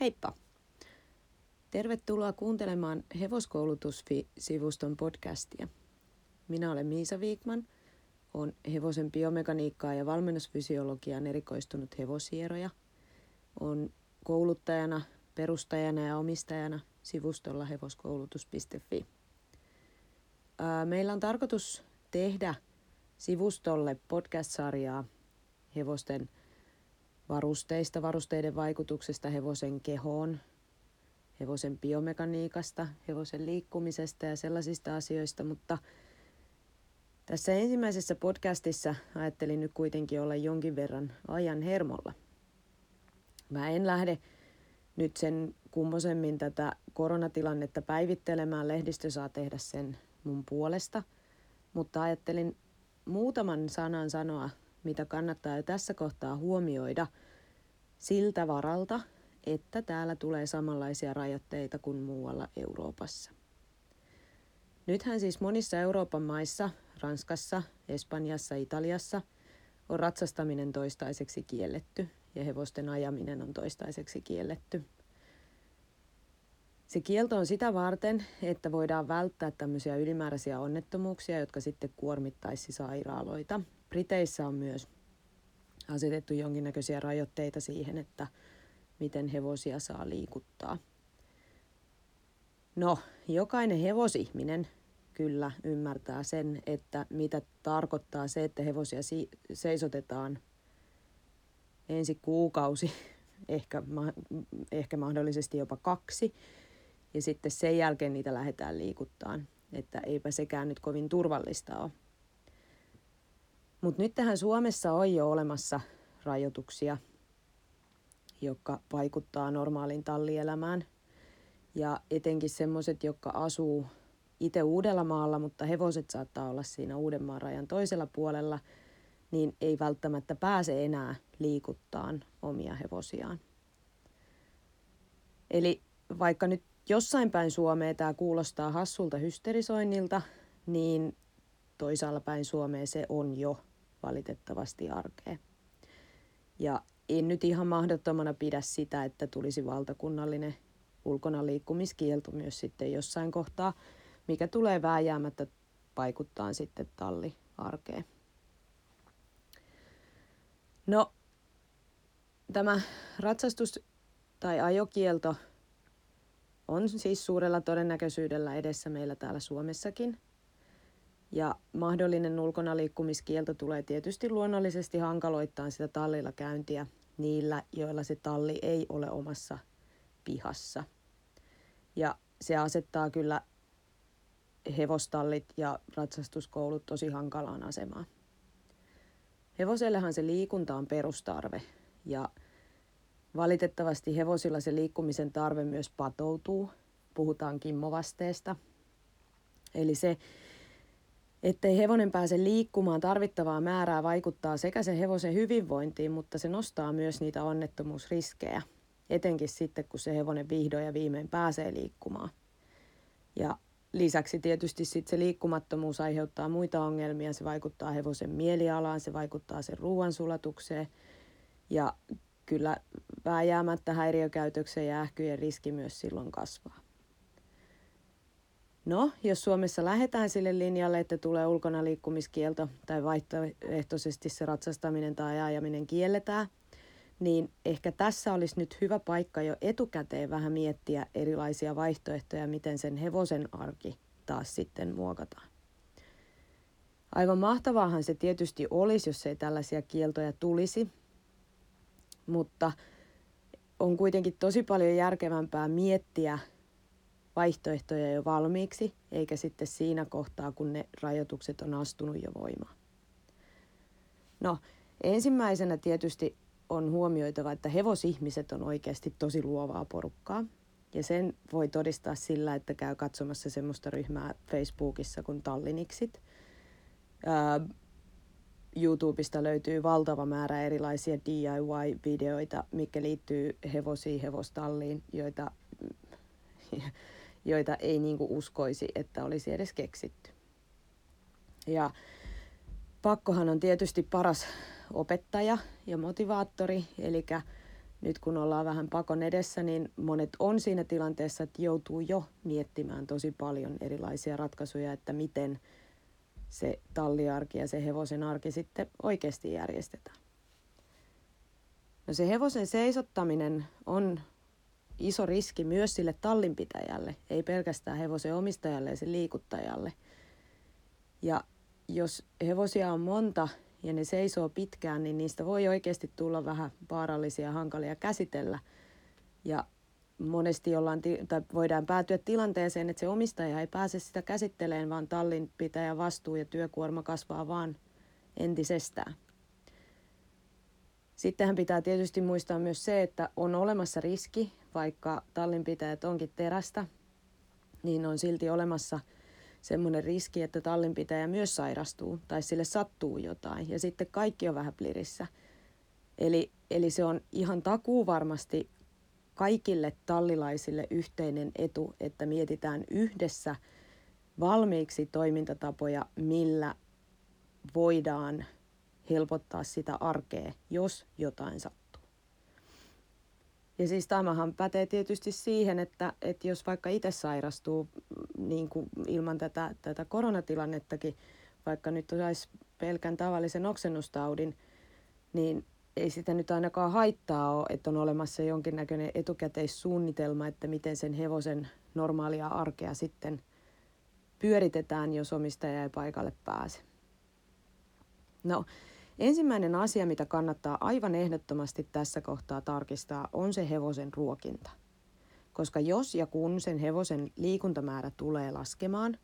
Heippa! Tervetuloa kuuntelemaan Hevoskoulutus.sivuston podcastia. Minä olen Miisa Viikman, olen hevosen biomekaniikkaa ja valmennusfysiologiaan erikoistunut hevosieroja. Olen kouluttajana, perustajana ja omistajana sivustolla hevoskoulutus.fi. Meillä on tarkoitus tehdä sivustolle podcast-sarjaa hevosten varusteista, varusteiden vaikutuksesta hevosen kehoon, hevosen biomekaniikasta, hevosen liikkumisesta ja sellaisista asioista, mutta tässä ensimmäisessä podcastissa ajattelin nyt kuitenkin olla jonkin verran ajan hermolla. Mä en lähde nyt sen kummosemmin tätä koronatilannetta päivittelemään, lehdistö saa tehdä sen mun puolesta, mutta ajattelin muutaman sanan sanoa mitä kannattaa jo tässä kohtaa huomioida siltä varalta, että täällä tulee samanlaisia rajoitteita kuin muualla Euroopassa. Nythän siis monissa Euroopan maissa, Ranskassa, Espanjassa, Italiassa, on ratsastaminen toistaiseksi kielletty ja hevosten ajaminen on toistaiseksi kielletty. Se kielto on sitä varten, että voidaan välttää tämmöisiä ylimääräisiä onnettomuuksia, jotka sitten kuormittaisi sairaaloita Briteissä on myös asetettu jonkinnäköisiä rajoitteita siihen, että miten hevosia saa liikuttaa. No, jokainen hevosihminen kyllä ymmärtää sen, että mitä tarkoittaa se, että hevosia si- seisotetaan ensi kuukausi, ehkä, ma- ehkä mahdollisesti jopa kaksi, ja sitten sen jälkeen niitä lähdetään liikuttaan. Että eipä sekään nyt kovin turvallista ole. Mutta nyt tähän Suomessa on jo olemassa rajoituksia, jotka vaikuttaa normaaliin tallielämään. Ja etenkin semmoiset, jotka asuu itse Uudellamaalla, mutta hevoset saattaa olla siinä Uudenmaan rajan toisella puolella, niin ei välttämättä pääse enää liikuttaan omia hevosiaan. Eli vaikka nyt jossain päin Suomea tämä kuulostaa hassulta hysterisoinnilta, niin toisaalla päin Suomea se on jo valitettavasti arkea. Ja en nyt ihan mahdottomana pidä sitä, että tulisi valtakunnallinen ulkona liikkumiskielto myös sitten jossain kohtaa, mikä tulee vääjäämättä vaikuttaa sitten talliarkeen. No, tämä ratsastus tai ajokielto on siis suurella todennäköisyydellä edessä meillä täällä Suomessakin – ja mahdollinen ulkona liikkumiskielto tulee tietysti luonnollisesti hankaloittaa sitä tallilla käyntiä niillä, joilla se talli ei ole omassa pihassa. Ja se asettaa kyllä hevostallit ja ratsastuskoulut tosi hankalaan asemaan. Hevosellehan se liikunta on perustarve ja valitettavasti hevosilla se liikkumisen tarve myös patoutuu. Puhutaan kimmovasteesta. Eli se, ettei hevonen pääse liikkumaan tarvittavaa määrää vaikuttaa sekä sen hevosen hyvinvointiin, mutta se nostaa myös niitä onnettomuusriskejä, etenkin sitten kun se hevonen vihdoin ja viimein pääsee liikkumaan. Ja lisäksi tietysti sitten se liikkumattomuus aiheuttaa muita ongelmia, se vaikuttaa hevosen mielialaan, se vaikuttaa sen ruoansulatukseen ja kyllä vääjäämättä häiriökäytöksen ja ähkyjen riski myös silloin kasvaa. No, jos Suomessa lähdetään sille linjalle, että tulee ulkona liikkumiskielto tai vaihtoehtoisesti se ratsastaminen tai ajaminen kielletään, niin ehkä tässä olisi nyt hyvä paikka jo etukäteen vähän miettiä erilaisia vaihtoehtoja, miten sen hevosen arki taas sitten muokataan. Aivan mahtavaahan se tietysti olisi, jos ei tällaisia kieltoja tulisi, mutta on kuitenkin tosi paljon järkevämpää miettiä vaihtoehtoja jo valmiiksi, eikä sitten siinä kohtaa, kun ne rajoitukset on astunut jo voimaan. No, ensimmäisenä tietysti on huomioitava, että hevosihmiset on oikeasti tosi luovaa porukkaa. Ja sen voi todistaa sillä, että käy katsomassa semmoista ryhmää Facebookissa kuin Talliniksit. YouTubesta löytyy valtava määrä erilaisia DIY-videoita, mikä liittyy hevosiin, hevostalliin, joita joita ei niin kuin uskoisi, että olisi edes keksitty. Ja pakkohan on tietysti paras opettaja ja motivaattori, eli nyt kun ollaan vähän pakon edessä, niin monet on siinä tilanteessa, että joutuu jo miettimään tosi paljon erilaisia ratkaisuja, että miten se talliarki ja se hevosen arki sitten oikeasti järjestetään. No se hevosen seisottaminen on iso riski myös sille tallinpitäjälle, ei pelkästään hevosen omistajalle ja sen liikuttajalle. Ja jos hevosia on monta ja ne seisoo pitkään, niin niistä voi oikeasti tulla vähän vaarallisia ja hankalia käsitellä. Ja monesti ollaan, tai voidaan päätyä tilanteeseen, että se omistaja ei pääse sitä käsitteleen, vaan tallinpitäjä vastuu ja työkuorma kasvaa vaan entisestään. Sittenhän pitää tietysti muistaa myös se, että on olemassa riski, vaikka tallinpitäjät onkin terästä, niin on silti olemassa semmoinen riski, että tallinpitäjä myös sairastuu tai sille sattuu jotain ja sitten kaikki on vähän plirissä. Eli, eli se on ihan takuu varmasti kaikille tallilaisille yhteinen etu, että mietitään yhdessä valmiiksi toimintatapoja, millä voidaan helpottaa sitä arkea, jos jotain sattuu. Ja siis tämähän pätee tietysti siihen, että, että jos vaikka itse sairastuu niin kuin ilman tätä, tätä koronatilannettakin, vaikka nyt saisi pelkän tavallisen oksennustaudin, niin ei sitä nyt ainakaan haittaa ole, että on olemassa jonkinnäköinen etukäteissuunnitelma, että miten sen hevosen normaalia arkea sitten pyöritetään, jos omistaja ei paikalle pääse. No, ensimmäinen asia, mitä kannattaa aivan ehdottomasti tässä kohtaa tarkistaa, on se hevosen ruokinta. Koska jos ja kun sen hevosen liikuntamäärä tulee laskemaan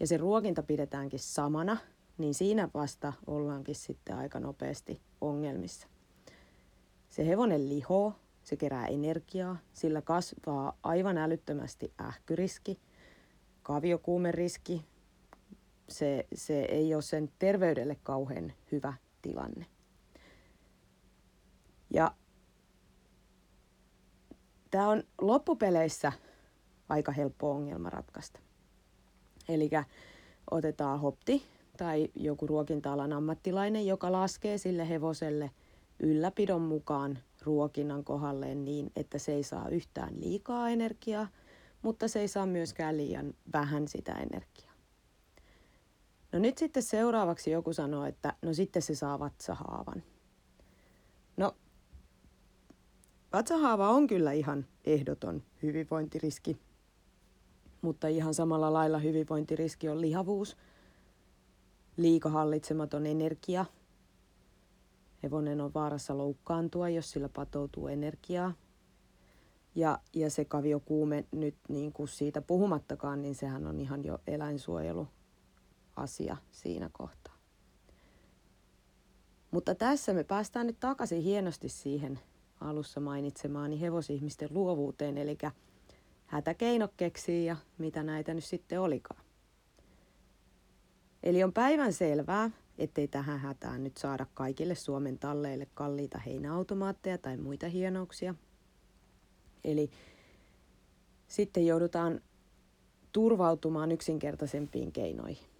ja se ruokinta pidetäänkin samana, niin siinä vasta ollaankin sitten aika nopeasti ongelmissa. Se hevonen lihoo, se kerää energiaa, sillä kasvaa aivan älyttömästi ähkyriski, kaviokuumeriski. Se, se ei ole sen terveydelle kauhean hyvä tilanne. Ja tämä on loppupeleissä aika helppo ongelma ratkaista. Eli otetaan hopti tai joku ruokinta-alan ammattilainen, joka laskee sille hevoselle ylläpidon mukaan ruokinnan kohdalleen niin, että se ei saa yhtään liikaa energiaa, mutta se ei saa myöskään liian vähän sitä energiaa. No nyt sitten seuraavaksi joku sanoo, että no sitten se saa vatsahaavan. No, vatsahaava on kyllä ihan ehdoton hyvinvointiriski, mutta ihan samalla lailla hyvinvointiriski on lihavuus – liikahallitsematon energia. Hevonen on vaarassa loukkaantua, jos sillä patoutuu energiaa. Ja, ja se kaviokuume nyt niin kuin siitä puhumattakaan, niin sehän on ihan jo eläinsuojeluasia siinä kohtaa. Mutta tässä me päästään nyt takaisin hienosti siihen alussa mainitsemaani hevosihmisten luovuuteen, eli hätäkeino keksii ja mitä näitä nyt sitten olikaan. Eli on päivän selvää, ettei tähän hätään nyt saada kaikille Suomen talleille kalliita heinäautomaatteja tai muita hienouksia. Eli sitten joudutaan turvautumaan yksinkertaisempiin keinoihin.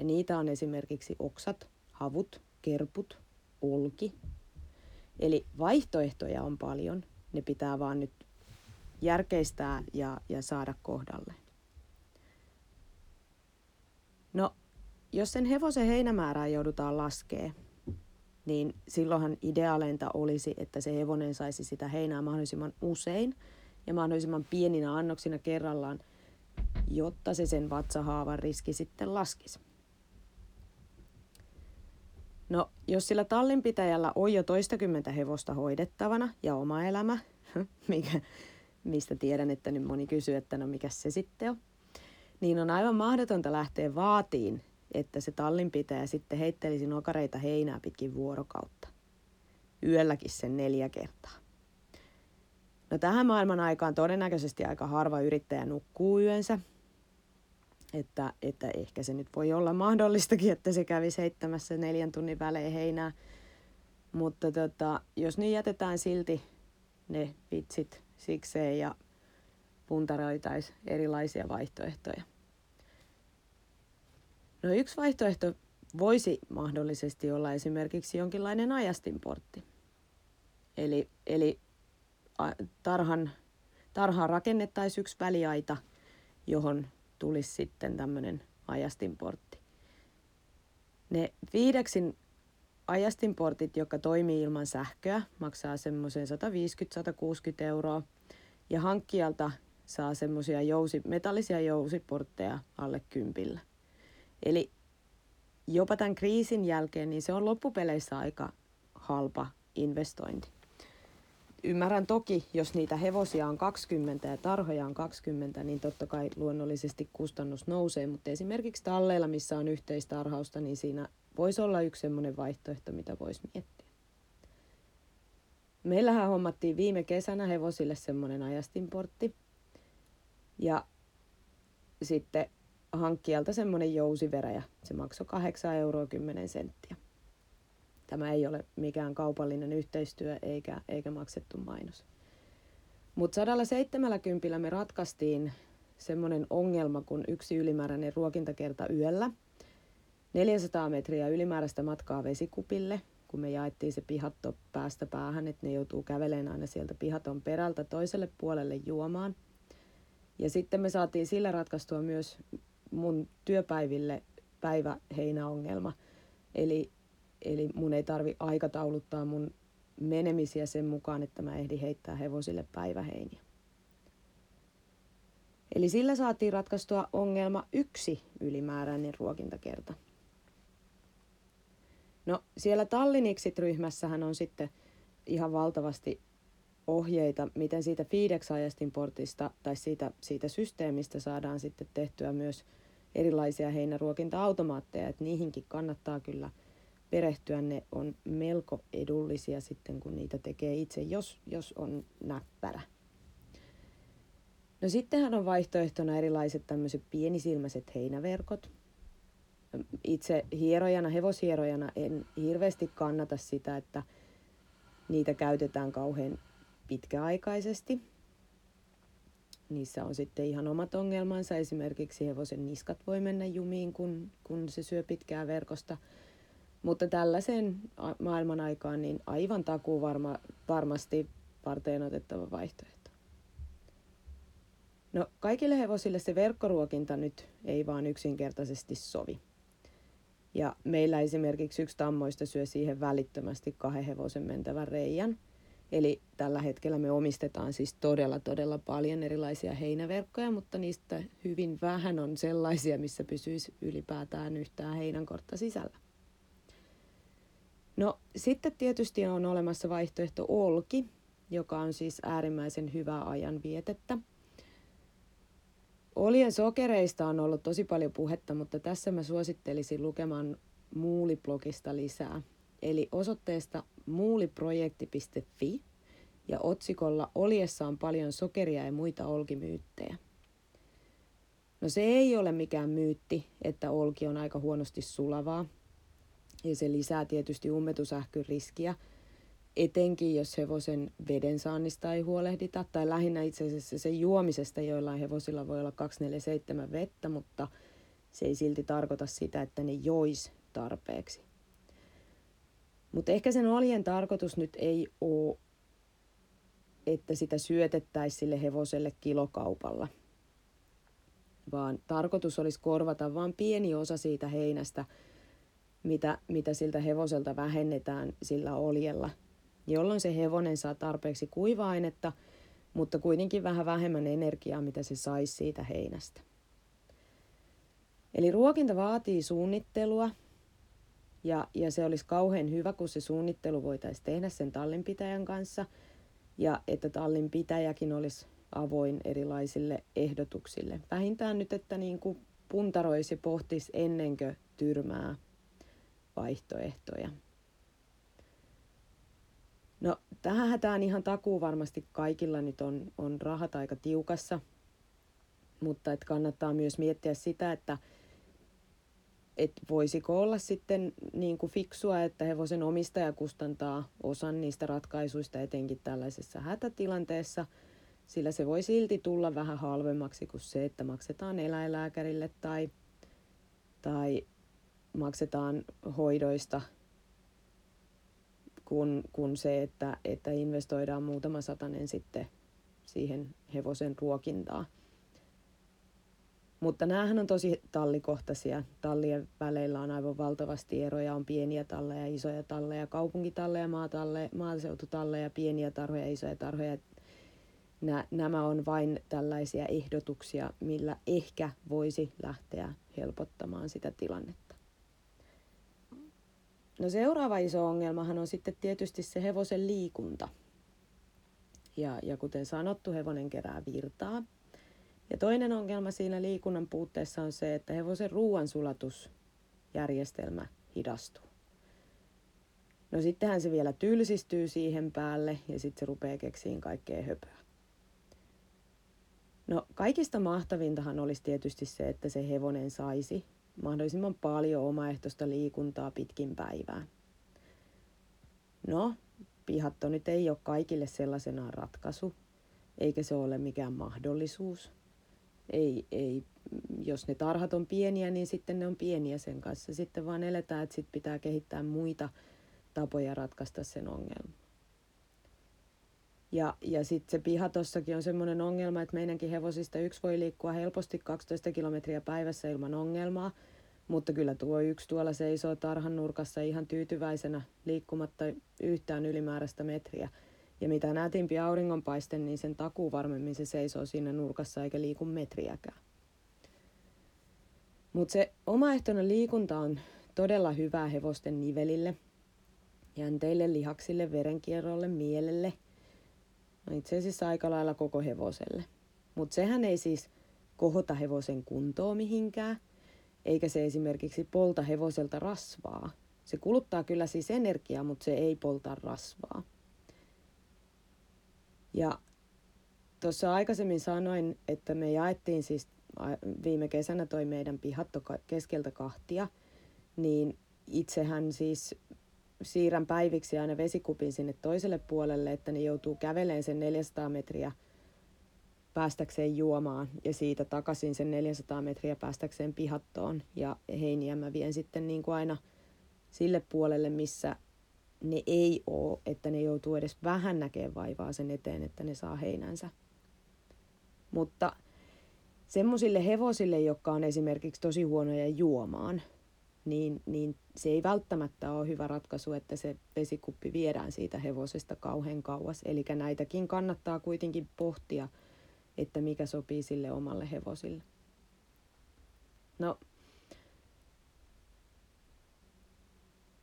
Ja niitä on esimerkiksi oksat, havut, kerput, olki. Eli vaihtoehtoja on paljon, ne pitää vaan nyt järkeistää ja, ja saada kohdalle. No jos sen hevosen heinämäärää joudutaan laskee, niin silloinhan ideaaleinta olisi, että se hevonen saisi sitä heinää mahdollisimman usein ja mahdollisimman pieninä annoksina kerrallaan, jotta se sen vatsahaavan riski sitten laskisi. No, jos sillä tallinpitäjällä on jo toistakymmentä hevosta hoidettavana ja oma elämä, mikä, mistä tiedän, että nyt moni kysyy, että no mikä se sitten on, niin on aivan mahdotonta lähteä vaatiin että se tallinpitäjä sitten heittelisi nokareita heinää pitkin vuorokautta. Yölläkin sen neljä kertaa. No tähän maailman aikaan todennäköisesti aika harva yrittäjä nukkuu yönsä. Että, että ehkä se nyt voi olla mahdollistakin, että se kävi seitsemässä neljän tunnin välein heinää. Mutta tota, jos niin jätetään silti ne vitsit sikseen ja puntaroitaisiin erilaisia vaihtoehtoja. No yksi vaihtoehto voisi mahdollisesti olla esimerkiksi jonkinlainen ajastinportti. Eli, eli tarhan, tarhaan rakennettaisiin yksi väliaita, johon tulisi sitten tämmöinen ajastinportti. Ne viideksin ajastinportit, joka toimii ilman sähköä, maksaa semmoisen 150-160 euroa. Ja hankkijalta saa semmoisia jousi, metallisia jousiportteja alle kympillä. Eli jopa tämän kriisin jälkeen, niin se on loppupeleissä aika halpa investointi. Ymmärrän toki, jos niitä hevosia on 20 ja tarhoja on 20, niin totta kai luonnollisesti kustannus nousee, mutta esimerkiksi talleilla, missä on yhteistarhausta, niin siinä voisi olla yksi sellainen vaihtoehto, mitä voisi miettiä. Meillähän hommattiin viime kesänä hevosille semmoinen ajastinportti. Ja sitten hankkijalta semmoinen jousiveräjä. Se maksoi 8 euroa 10 senttiä. Tämä ei ole mikään kaupallinen yhteistyö eikä, eikä maksettu mainos. Mutta 170 me ratkaistiin semmoinen ongelma kuin yksi ylimääräinen ruokintakerta yöllä. 400 metriä ylimääräistä matkaa vesikupille, kun me jaettiin se pihatto päästä päähän, että ne joutuu kävelemään aina sieltä pihaton perältä toiselle puolelle juomaan. Ja sitten me saatiin sillä ratkaistua myös mun työpäiville päiväheinäongelma. Eli, eli mun ei tarvi aikatauluttaa mun menemisiä sen mukaan, että mä ehdin heittää hevosille päiväheiniä. Eli sillä saatiin ratkaistua ongelma yksi ylimääräinen ruokintakerta. No siellä Talliniksit-ryhmässähän on sitten ihan valtavasti ohjeita, miten siitä Fidex-ajastin portista tai siitä, siitä systeemistä saadaan sitten tehtyä myös erilaisia heinäruokinta-automaatteja, että niihinkin kannattaa kyllä perehtyä. Ne on melko edullisia sitten, kun niitä tekee itse, jos, jos on näppärä. No sittenhän on vaihtoehtona erilaiset tämmöiset pienisilmäiset heinäverkot. Itse hierojana, hevoshierojana en hirveästi kannata sitä, että niitä käytetään kauhean pitkäaikaisesti. Niissä on sitten ihan omat ongelmansa. Esimerkiksi hevosen niskat voi mennä jumiin, kun, kun se syö pitkää verkosta. Mutta tällaiseen maailman aikaan niin aivan takuu varma, varmasti varteen otettava vaihtoehto. No kaikille hevosille se verkkoruokinta nyt ei vaan yksinkertaisesti sovi. Ja meillä esimerkiksi yksi tammoista syö siihen välittömästi kahden hevosen mentävän reijän – Eli tällä hetkellä me omistetaan siis todella, todella paljon erilaisia heinäverkkoja, mutta niistä hyvin vähän on sellaisia, missä pysyisi ylipäätään yhtään heinänkortta sisällä. No sitten tietysti on olemassa vaihtoehto olki, joka on siis äärimmäisen hyvää ajan vietettä. Olien sokereista on ollut tosi paljon puhetta, mutta tässä mä suosittelisin lukemaan Muuliblogista lisää. Eli osoitteesta muuliprojekti.fi ja otsikolla Oliessa on paljon sokeria ja muita olkimyyttejä. No se ei ole mikään myytti, että olki on aika huonosti sulavaa. Ja se lisää tietysti ummetusähkyn riskiä, etenkin jos hevosen veden saannista ei huolehdita, tai lähinnä itse asiassa se juomisesta, joillain hevosilla voi olla 247 vettä, mutta se ei silti tarkoita sitä, että ne jois tarpeeksi. Mutta ehkä sen oljen tarkoitus nyt ei ole, että sitä syötettäisiin sille hevoselle kilokaupalla, vaan tarkoitus olisi korvata vain pieni osa siitä heinästä, mitä, mitä siltä hevoselta vähennetään sillä oljella, jolloin se hevonen saa tarpeeksi kuiva-ainetta, mutta kuitenkin vähän vähemmän energiaa, mitä se saisi siitä heinästä. Eli ruokinta vaatii suunnittelua, ja, ja se olisi kauhean hyvä, kun se suunnittelu voitaisiin tehdä sen tallinpitäjän kanssa ja että tallinpitäjäkin olisi avoin erilaisille ehdotuksille. Vähintään nyt, että niin kuin puntaroisi pohtisi ennenkö tyrmää vaihtoehtoja. No tähän hätään ihan takuu varmasti kaikilla nyt on, on rahat aika tiukassa, mutta et kannattaa myös miettiä sitä, että että voisiko olla sitten niin kuin fiksua, että hevosen omistaja kustantaa osan niistä ratkaisuista etenkin tällaisessa hätätilanteessa, sillä se voi silti tulla vähän halvemmaksi kuin se, että maksetaan eläinlääkärille tai, tai maksetaan hoidoista kuin, kuin se, että, että investoidaan muutama satanen sitten siihen hevosen ruokintaan. Mutta näähän on tosi tallikohtaisia. Tallien väleillä on aivan valtavasti eroja. On pieniä talleja, isoja talleja, kaupunkitalleja, maatalle, maaseututalleja, pieniä tarhoja, isoja tarhoja. Nä, nämä on vain tällaisia ehdotuksia, millä ehkä voisi lähteä helpottamaan sitä tilannetta. No seuraava iso ongelmahan on sitten tietysti se hevosen liikunta. Ja, ja kuten sanottu, hevonen kerää virtaa, ja toinen ongelma siinä liikunnan puutteessa on se, että hevosen ruoansulatusjärjestelmä hidastuu. No sittenhän se vielä tylsistyy siihen päälle ja sitten se rupeaa keksiin kaikkea höpöä. No kaikista mahtavintahan olisi tietysti se, että se hevonen saisi mahdollisimman paljon omaehtoista liikuntaa pitkin päivää. No, pihatto nyt ei ole kaikille sellaisenaan ratkaisu, eikä se ole mikään mahdollisuus ei, ei, jos ne tarhat on pieniä, niin sitten ne on pieniä sen kanssa. Sitten vaan eletään, että sitten pitää kehittää muita tapoja ratkaista sen ongelman. Ja, ja sitten se piha tossakin on semmoinen ongelma, että meidänkin hevosista yksi voi liikkua helposti 12 kilometriä päivässä ilman ongelmaa, mutta kyllä tuo yksi tuolla seisoo tarhan nurkassa ihan tyytyväisenä liikkumatta yhtään ylimääräistä metriä – ja mitä nätimpi auringonpaiste, niin sen takuu varmemmin se seisoo siinä nurkassa eikä liiku metriäkään. Mutta se omaehtoinen liikunta on todella hyvää hevosten nivelille, jänteille, lihaksille, verenkierrolle, mielelle. No itse asiassa aika lailla koko hevoselle. Mutta sehän ei siis kohota hevosen kuntoa mihinkään, eikä se esimerkiksi polta hevoselta rasvaa. Se kuluttaa kyllä siis energiaa, mutta se ei polta rasvaa. Ja tuossa aikaisemmin sanoin, että me jaettiin siis viime kesänä toi meidän pihatto keskeltä kahtia, niin itsehän siis siirrän päiviksi aina vesikupin sinne toiselle puolelle, että ne joutuu kävelemään sen 400 metriä päästäkseen juomaan ja siitä takaisin sen 400 metriä päästäkseen pihattoon. Ja heiniä mä vien sitten niin kuin aina sille puolelle, missä ne ei ole, että ne joutuu edes vähän näkemään vaivaa sen eteen, että ne saa heinänsä. Mutta semmoisille hevosille, jotka on esimerkiksi tosi huonoja juomaan, niin, niin se ei välttämättä ole hyvä ratkaisu, että se vesikuppi viedään siitä hevosesta kauhean kauas. Eli näitäkin kannattaa kuitenkin pohtia, että mikä sopii sille omalle hevosille. No,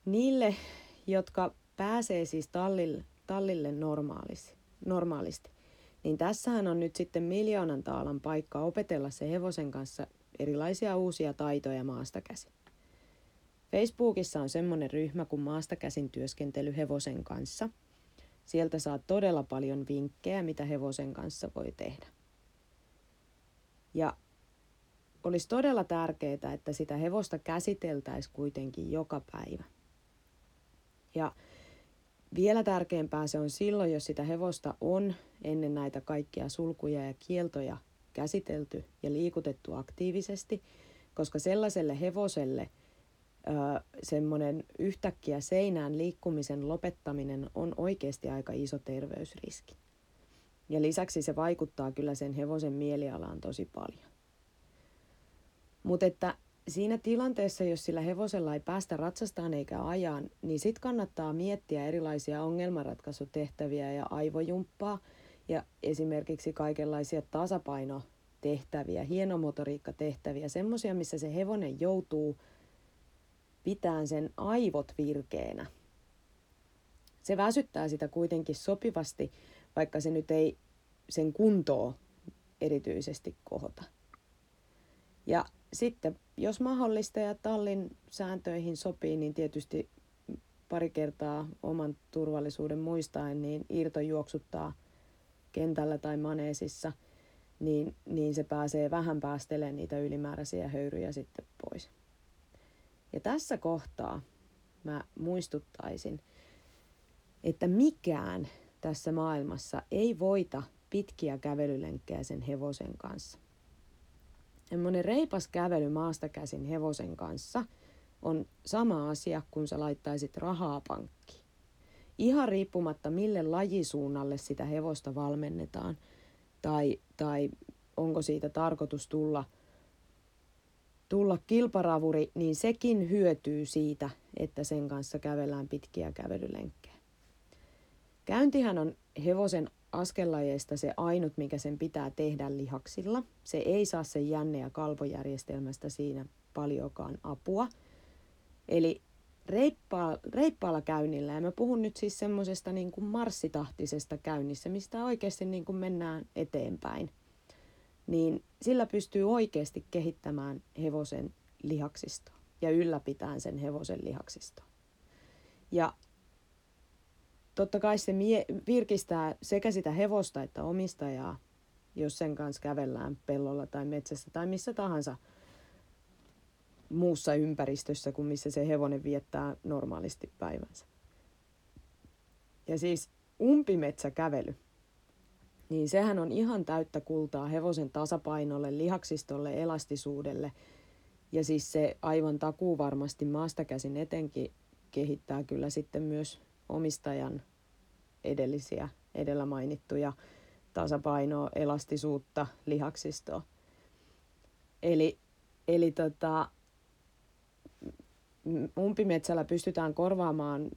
niille jotka pääsee siis tallille, tallille normaalisti, niin tässähän on nyt sitten miljoonan taalan paikka opetella se hevosen kanssa erilaisia uusia taitoja maasta käsin. Facebookissa on semmoinen ryhmä kuin maasta käsin työskentely hevosen kanssa. Sieltä saa todella paljon vinkkejä, mitä hevosen kanssa voi tehdä. Ja olisi todella tärkeää, että sitä hevosta käsiteltäisiin kuitenkin joka päivä. Ja vielä tärkeämpää se on silloin, jos sitä hevosta on ennen näitä kaikkia sulkuja ja kieltoja käsitelty ja liikutettu aktiivisesti, koska sellaiselle hevoselle semmoinen yhtäkkiä seinään liikkumisen lopettaminen on oikeasti aika iso terveysriski. Ja lisäksi se vaikuttaa kyllä sen hevosen mielialaan tosi paljon. Mutta että siinä tilanteessa, jos sillä hevosella ei päästä ratsastaan eikä ajan, niin sitten kannattaa miettiä erilaisia ongelmanratkaisutehtäviä ja aivojumppaa ja esimerkiksi kaikenlaisia tasapainotehtäviä, hienomotoriikkatehtäviä, semmoisia, missä se hevonen joutuu pitämään sen aivot virkeänä. Se väsyttää sitä kuitenkin sopivasti, vaikka se nyt ei sen kuntoa erityisesti kohota. Ja sitten jos mahdollista ja tallin sääntöihin sopii, niin tietysti pari kertaa oman turvallisuuden muistaen, niin Irto juoksuttaa kentällä tai maneesissa, niin, niin se pääsee vähän päästelemään niitä ylimääräisiä höyryjä sitten pois. Ja tässä kohtaa mä muistuttaisin, että mikään tässä maailmassa ei voita pitkiä kävelylenkkejä sen hevosen kanssa. Semmoinen reipas kävely maasta käsin hevosen kanssa on sama asia, kun sä laittaisit rahaa pankkiin. ihan riippumatta mille lajisuunnalle sitä hevosta valmennetaan tai, tai onko siitä tarkoitus tulla, tulla kilparavuri, niin sekin hyötyy siitä, että sen kanssa kävellään pitkiä kävelylenkkejä. Käyntihän on hevosen askellajeista se ainut, mikä sen pitää tehdä lihaksilla. Se ei saa sen jänne- ja kalvojärjestelmästä siinä paljonkaan apua. Eli reippaa, reippaalla käynnillä, ja mä puhun nyt siis semmoisesta niin kuin marssitahtisesta käynnissä, mistä oikeasti niin kuin mennään eteenpäin, niin sillä pystyy oikeasti kehittämään hevosen lihaksistoa ja ylläpitämään sen hevosen lihaksistoa. Ja totta kai se mie- virkistää sekä sitä hevosta että omistajaa, jos sen kanssa kävellään pellolla tai metsässä tai missä tahansa muussa ympäristössä kuin missä se hevonen viettää normaalisti päivänsä. Ja siis umpimetsäkävely, niin sehän on ihan täyttä kultaa hevosen tasapainolle, lihaksistolle, elastisuudelle. Ja siis se aivan takuu varmasti maasta käsin etenkin kehittää kyllä sitten myös omistajan edellisiä, edellä mainittuja tasapainoa, elastisuutta, lihaksistoa. Eli, eli tota, umpimetsällä pystytään korvaamaan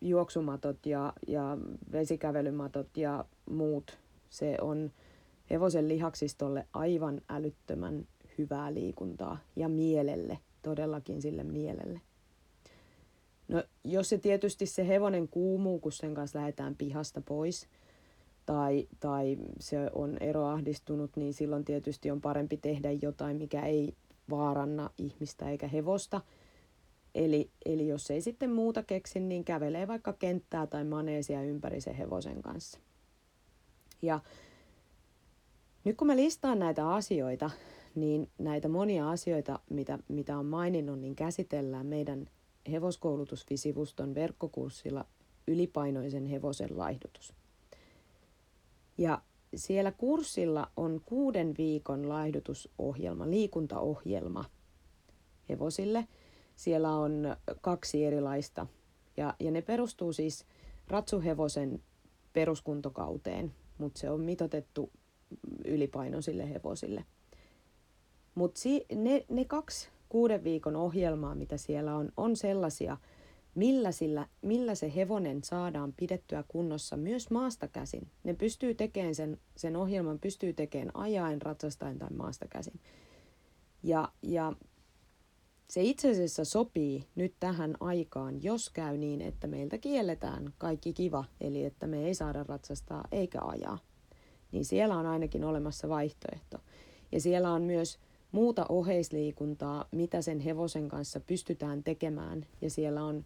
juoksumatot ja, ja vesikävelymatot ja muut. Se on hevosen lihaksistolle aivan älyttömän hyvää liikuntaa ja mielelle, todellakin sille mielelle. No jos se tietysti se hevonen kuumuu, kun sen kanssa lähdetään pihasta pois, tai, tai se on eroahdistunut, niin silloin tietysti on parempi tehdä jotain, mikä ei vaaranna ihmistä eikä hevosta. Eli, eli jos ei sitten muuta keksi, niin kävelee vaikka kenttää tai maneesia ympäri sen hevosen kanssa. Ja nyt kun mä listaan näitä asioita, niin näitä monia asioita, mitä, mitä on maininnut, niin käsitellään meidän hevoskoulutusvisivuston verkkokurssilla ylipainoisen hevosen laihdutus. Ja siellä kurssilla on kuuden viikon laihdutusohjelma, liikuntaohjelma hevosille. Siellä on kaksi erilaista ja, ja ne perustuu siis ratsuhevosen peruskuntokauteen, mutta se on mitotettu ylipainoisille hevosille. Mutta si- ne, ne kaksi kuuden viikon ohjelmaa, mitä siellä on, on sellaisia, millä, sillä, millä se hevonen saadaan pidettyä kunnossa myös maasta käsin. Ne pystyy tekemään sen, sen ohjelman, pystyy tekemään ajaen, ratsastaen tai maasta käsin. Ja, ja se itse asiassa sopii nyt tähän aikaan, jos käy niin, että meiltä kielletään kaikki kiva, eli että me ei saada ratsastaa eikä ajaa. Niin siellä on ainakin olemassa vaihtoehto. Ja siellä on myös muuta oheisliikuntaa, mitä sen hevosen kanssa pystytään tekemään. Ja siellä on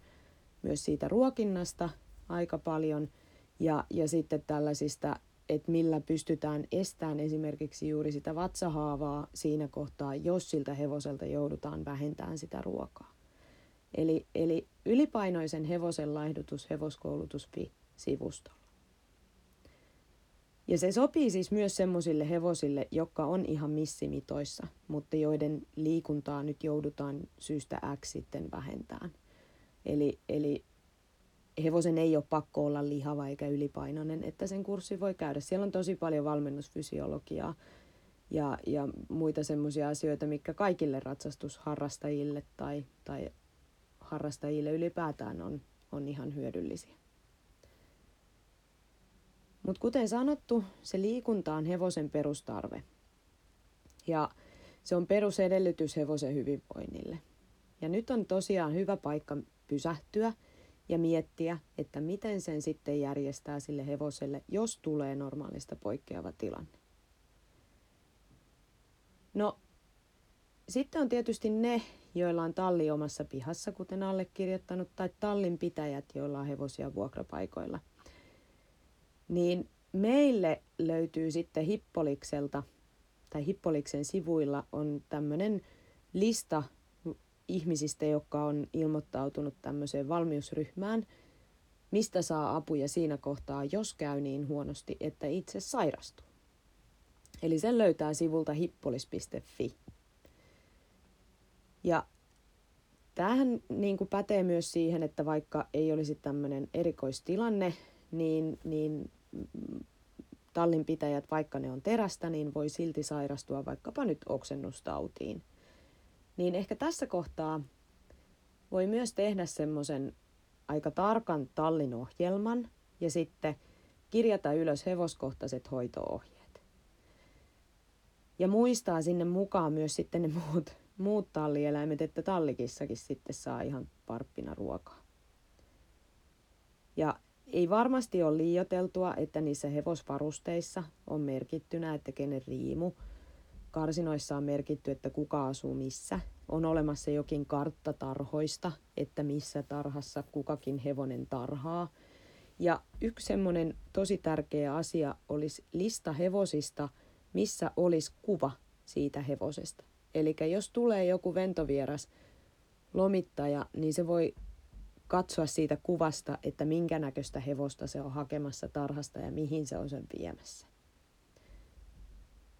myös siitä ruokinnasta aika paljon ja, ja sitten tällaisista, että millä pystytään estämään esimerkiksi juuri sitä vatsahaavaa siinä kohtaa, jos siltä hevoselta joudutaan vähentämään sitä ruokaa. Eli, eli ylipainoisen hevosen laihdutus hevoskoulutus.fi-sivustolla. Ja se sopii siis myös semmoisille hevosille, jotka on ihan missimitoissa, mutta joiden liikuntaa nyt joudutaan syystä X sitten vähentämään. Eli, eli hevosen ei ole pakko olla lihava eikä ylipainoinen, että sen kurssi voi käydä. Siellä on tosi paljon valmennusfysiologiaa ja, ja muita semmoisia asioita, mikä kaikille ratsastusharrastajille tai, tai harrastajille ylipäätään on, on ihan hyödyllisiä. Mutta kuten sanottu, se liikunta on hevosen perustarve. Ja se on perusedellytys hevosen hyvinvoinnille. Ja nyt on tosiaan hyvä paikka pysähtyä ja miettiä, että miten sen sitten järjestää sille hevoselle, jos tulee normaalista poikkeava tilanne. No, sitten on tietysti ne, joilla on talli omassa pihassa, kuten allekirjoittanut, tai tallin pitäjät, joilla on hevosia vuokrapaikoilla – niin meille löytyy sitten Hippolikselta tai Hippoliksen sivuilla on tämmöinen lista ihmisistä, jotka on ilmoittautunut tämmöiseen valmiusryhmään, mistä saa apuja siinä kohtaa, jos käy niin huonosti, että itse sairastuu. Eli sen löytää sivulta hippolis.fi. Ja tämähän niin kuin pätee myös siihen, että vaikka ei olisi tämmöinen erikoistilanne, niin, niin tallinpitäjät, vaikka ne on terästä, niin voi silti sairastua vaikkapa nyt oksennustautiin. Niin ehkä tässä kohtaa voi myös tehdä semmoisen aika tarkan tallinohjelman ja sitten kirjata ylös hevoskohtaiset hoitoohjeet. Ja muistaa sinne mukaan myös sitten ne muut, muut tallieläimet, että tallikissakin sitten saa ihan parppina ruokaa. Ja ei varmasti ole liioteltua, että niissä hevosvarusteissa on merkittynä, että kenen riimu. Karsinoissa on merkitty, että kuka asuu missä. On olemassa jokin kartta tarhoista, että missä tarhassa kukakin hevonen tarhaa. Ja yksi semmoinen tosi tärkeä asia olisi lista hevosista, missä olisi kuva siitä hevosesta. Eli jos tulee joku ventovieras lomittaja, niin se voi katsoa siitä kuvasta, että minkä näköistä hevosta se on hakemassa tarhasta ja mihin se on sen viemässä.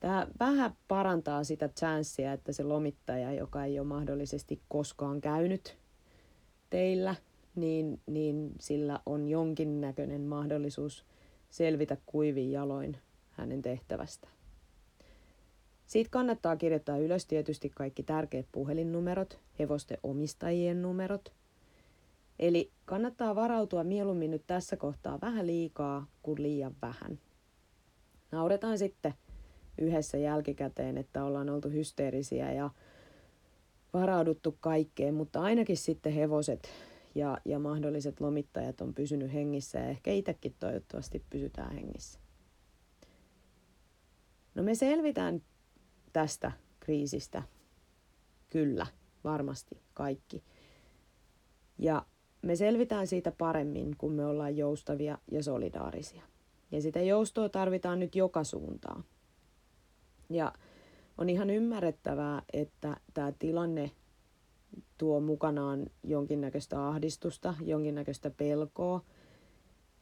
Tämä vähän parantaa sitä chanssiä, että se lomittaja, joka ei ole mahdollisesti koskaan käynyt teillä, niin, niin sillä on jonkinnäköinen mahdollisuus selvitä kuivin jaloin hänen tehtävästä. Siitä kannattaa kirjoittaa ylös tietysti kaikki tärkeät puhelinnumerot, hevosten omistajien numerot – Eli kannattaa varautua mieluummin nyt tässä kohtaa vähän liikaa kuin liian vähän. Nauretaan sitten yhdessä jälkikäteen, että ollaan oltu hysteerisiä ja varauduttu kaikkeen, mutta ainakin sitten hevoset ja, ja mahdolliset lomittajat on pysynyt hengissä ja ehkä itsekin toivottavasti pysytään hengissä. No me selvitään tästä kriisistä. Kyllä, varmasti kaikki. Ja me selvitään siitä paremmin, kun me ollaan joustavia ja solidaarisia. Ja sitä joustoa tarvitaan nyt joka suuntaan. Ja on ihan ymmärrettävää, että tämä tilanne tuo mukanaan jonkinnäköistä ahdistusta, jonkinnäköistä pelkoa,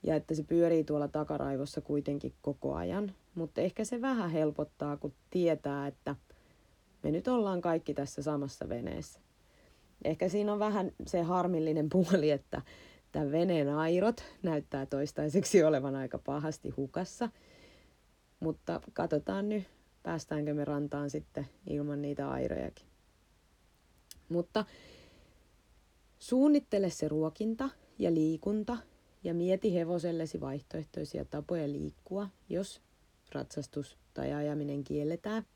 ja että se pyörii tuolla takaraivossa kuitenkin koko ajan. Mutta ehkä se vähän helpottaa, kun tietää, että me nyt ollaan kaikki tässä samassa veneessä. Ehkä siinä on vähän se harmillinen puoli, että tämän veneen airot näyttää toistaiseksi olevan aika pahasti hukassa. Mutta katsotaan nyt, päästäänkö me rantaan sitten ilman niitä airojakin. Mutta suunnittele se ruokinta ja liikunta ja mieti hevosellesi vaihtoehtoisia tapoja liikkua, jos ratsastus tai ajaminen kielletään.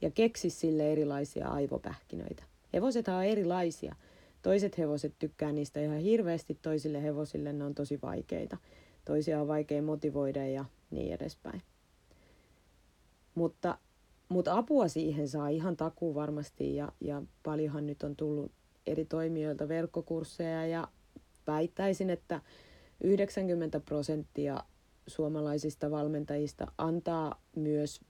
Ja keksi sille erilaisia aivopähkinöitä. Hevoset on erilaisia. Toiset hevoset tykkää niistä ihan hirveästi, toisille hevosille ne on tosi vaikeita. Toisia on vaikea motivoida ja niin edespäin. Mutta, mutta apua siihen saa ihan takuu varmasti ja, ja paljonhan nyt on tullut eri toimijoilta verkkokursseja ja väittäisin, että 90 prosenttia suomalaisista valmentajista antaa myös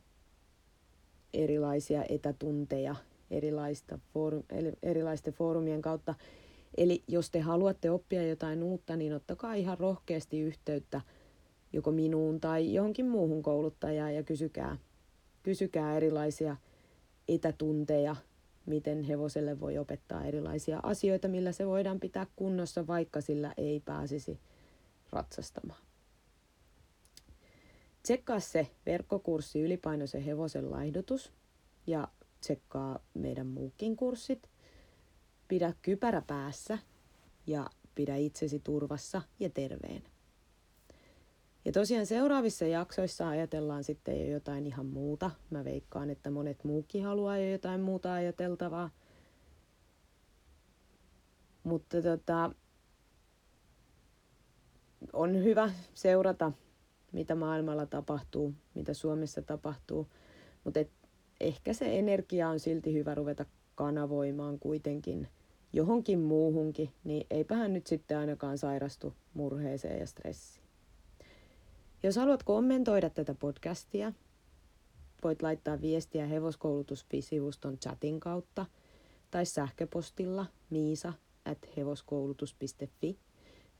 erilaisia etätunteja erilaista foorum, erilaisten foorumien kautta. Eli jos te haluatte oppia jotain uutta, niin ottakaa ihan rohkeasti yhteyttä joko minuun tai johonkin muuhun kouluttajaan ja kysykää, kysykää erilaisia etätunteja, miten hevoselle voi opettaa erilaisia asioita, millä se voidaan pitää kunnossa, vaikka sillä ei pääsisi ratsastamaan. Tsekkaa se verkkokurssi ylipainoisen hevosen laihdutus ja tsekkaa meidän muukin kurssit. Pidä kypärä päässä ja pidä itsesi turvassa ja terveenä. Ja tosiaan seuraavissa jaksoissa ajatellaan sitten jo jotain ihan muuta. Mä veikkaan, että monet muukin haluaa jo jotain muuta ajateltavaa. Mutta tota, on hyvä seurata, mitä maailmalla tapahtuu, mitä Suomessa tapahtuu. Mutta ehkä se energia on silti hyvä ruveta kanavoimaan kuitenkin johonkin muuhunkin, niin eipähän nyt sitten ainakaan sairastu murheeseen ja stressiin. Jos haluat kommentoida tätä podcastia, voit laittaa viestiä hevoskoulutus.sivuston chatin kautta tai sähköpostilla miisa at hevoskoulutus.fi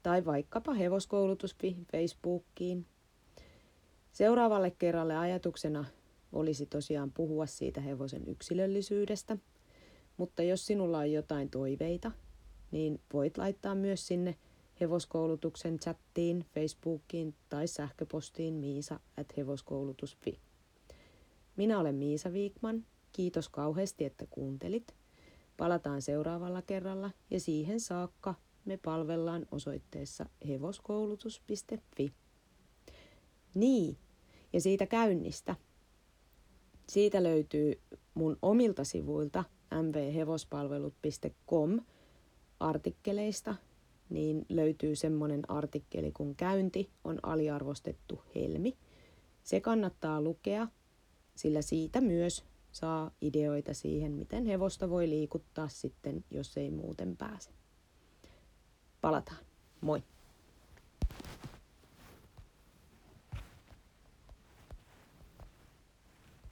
tai vaikkapa hevoskoulutus.fi Facebookiin. Seuraavalle kerralle ajatuksena olisi tosiaan puhua siitä hevosen yksilöllisyydestä. Mutta jos sinulla on jotain toiveita niin voit laittaa myös sinne hevoskoulutuksen chattiin, Facebookiin tai sähköpostiin miisa at hevoskoulutus.fi. Minä olen Miisa Viikman. Kiitos kauheasti, että kuuntelit. Palataan seuraavalla kerralla ja siihen saakka me palvellaan osoitteessa hevoskoulutus.fi. Niin, ja siitä käynnistä. Siitä löytyy mun omilta sivuilta mvhevospalvelut.com artikkeleista, niin löytyy semmoinen artikkeli kun käynti on aliarvostettu helmi. Se kannattaa lukea, sillä siitä myös saa ideoita siihen, miten hevosta voi liikuttaa sitten, jos ei muuten pääse. Palataan. Moi!